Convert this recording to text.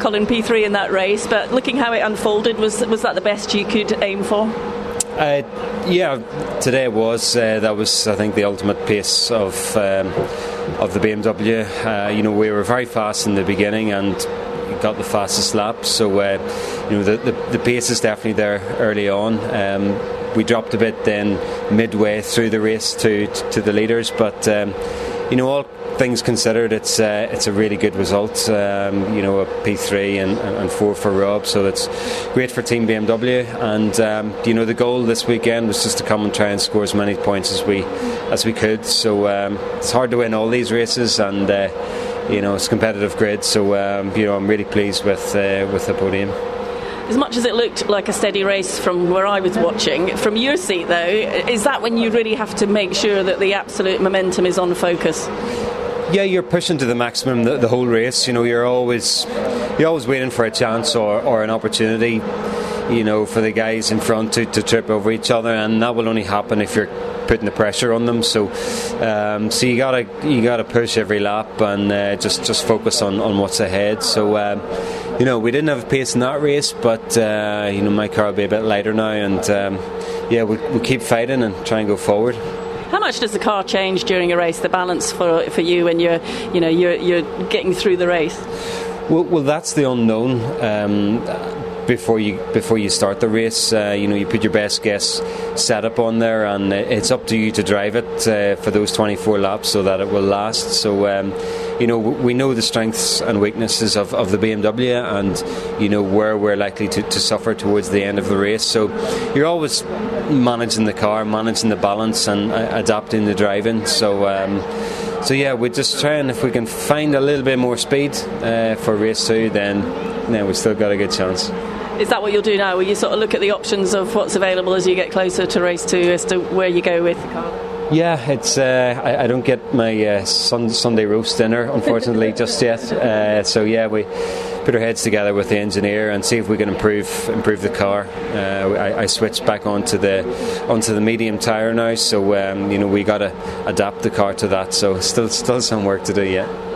Colin P3 in that race, but looking how it unfolded, was was that the best you could aim for? Uh, yeah, today was. Uh, that was, I think, the ultimate pace of um, of the BMW. Uh, you know, we were very fast in the beginning and got the fastest lap. So, uh, you know, the, the, the pace is definitely there early on. Um, we dropped a bit then midway through the race to to the leaders, but um, you know, all things considered, it's uh, it's a really good result. Um, you know, a P3 and, and, four for Rob, so it's great for Team BMW. And um, you know, the goal this weekend was just to come and try and score as many points as we as we could. So um, it's hard to win all these races, and uh, you know, it's competitive grid. So um, you know, I'm really pleased with uh, with the podium. As much as it looked like a steady race from where I was watching, from your seat though, is that when you really have to make sure that the absolute momentum is on focus? Yeah, you're pushing to the maximum the, the whole race. You know, you're always you're always waiting for a chance or, or an opportunity. You know, for the guys in front to, to trip over each other, and that will only happen if you're putting the pressure on them. So, um, so you gotta you gotta push every lap and uh, just just focus on, on what's ahead. So. Um, you know, we didn't have a pace in that race, but uh, you know, my car will be a bit lighter now, and um, yeah, we'll, we'll keep fighting and try and go forward. How much does the car change during a race? The balance for for you when you're you know you're you're getting through the race. Well, well, that's the unknown. Um, before you before you start the race. Uh, you know, you put your best guess setup on there, and it's up to you to drive it uh, for those 24 laps so that it will last. So, um, you know, we know the strengths and weaknesses of, of the BMW, and you know where we're likely to, to suffer towards the end of the race. So, you're always managing the car, managing the balance, and uh, adapting the driving. So. Um, so yeah, we're just trying if we can find a little bit more speed uh, for race two, then then we've still got a good chance. Is that what you'll do now? Will you sort of look at the options of what's available as you get closer to race two as to where you go with the car? Yeah, it's. Uh, I, I, don't get my uh, sun, Sunday roast dinner, unfortunately, just yet. Uh, so yeah, we put our heads together with the engineer and see if we can improve improve the car. Uh, I, I, switched back onto the onto the medium tire now, so um, you know we got to adapt the car to that. So still still some work to do yet.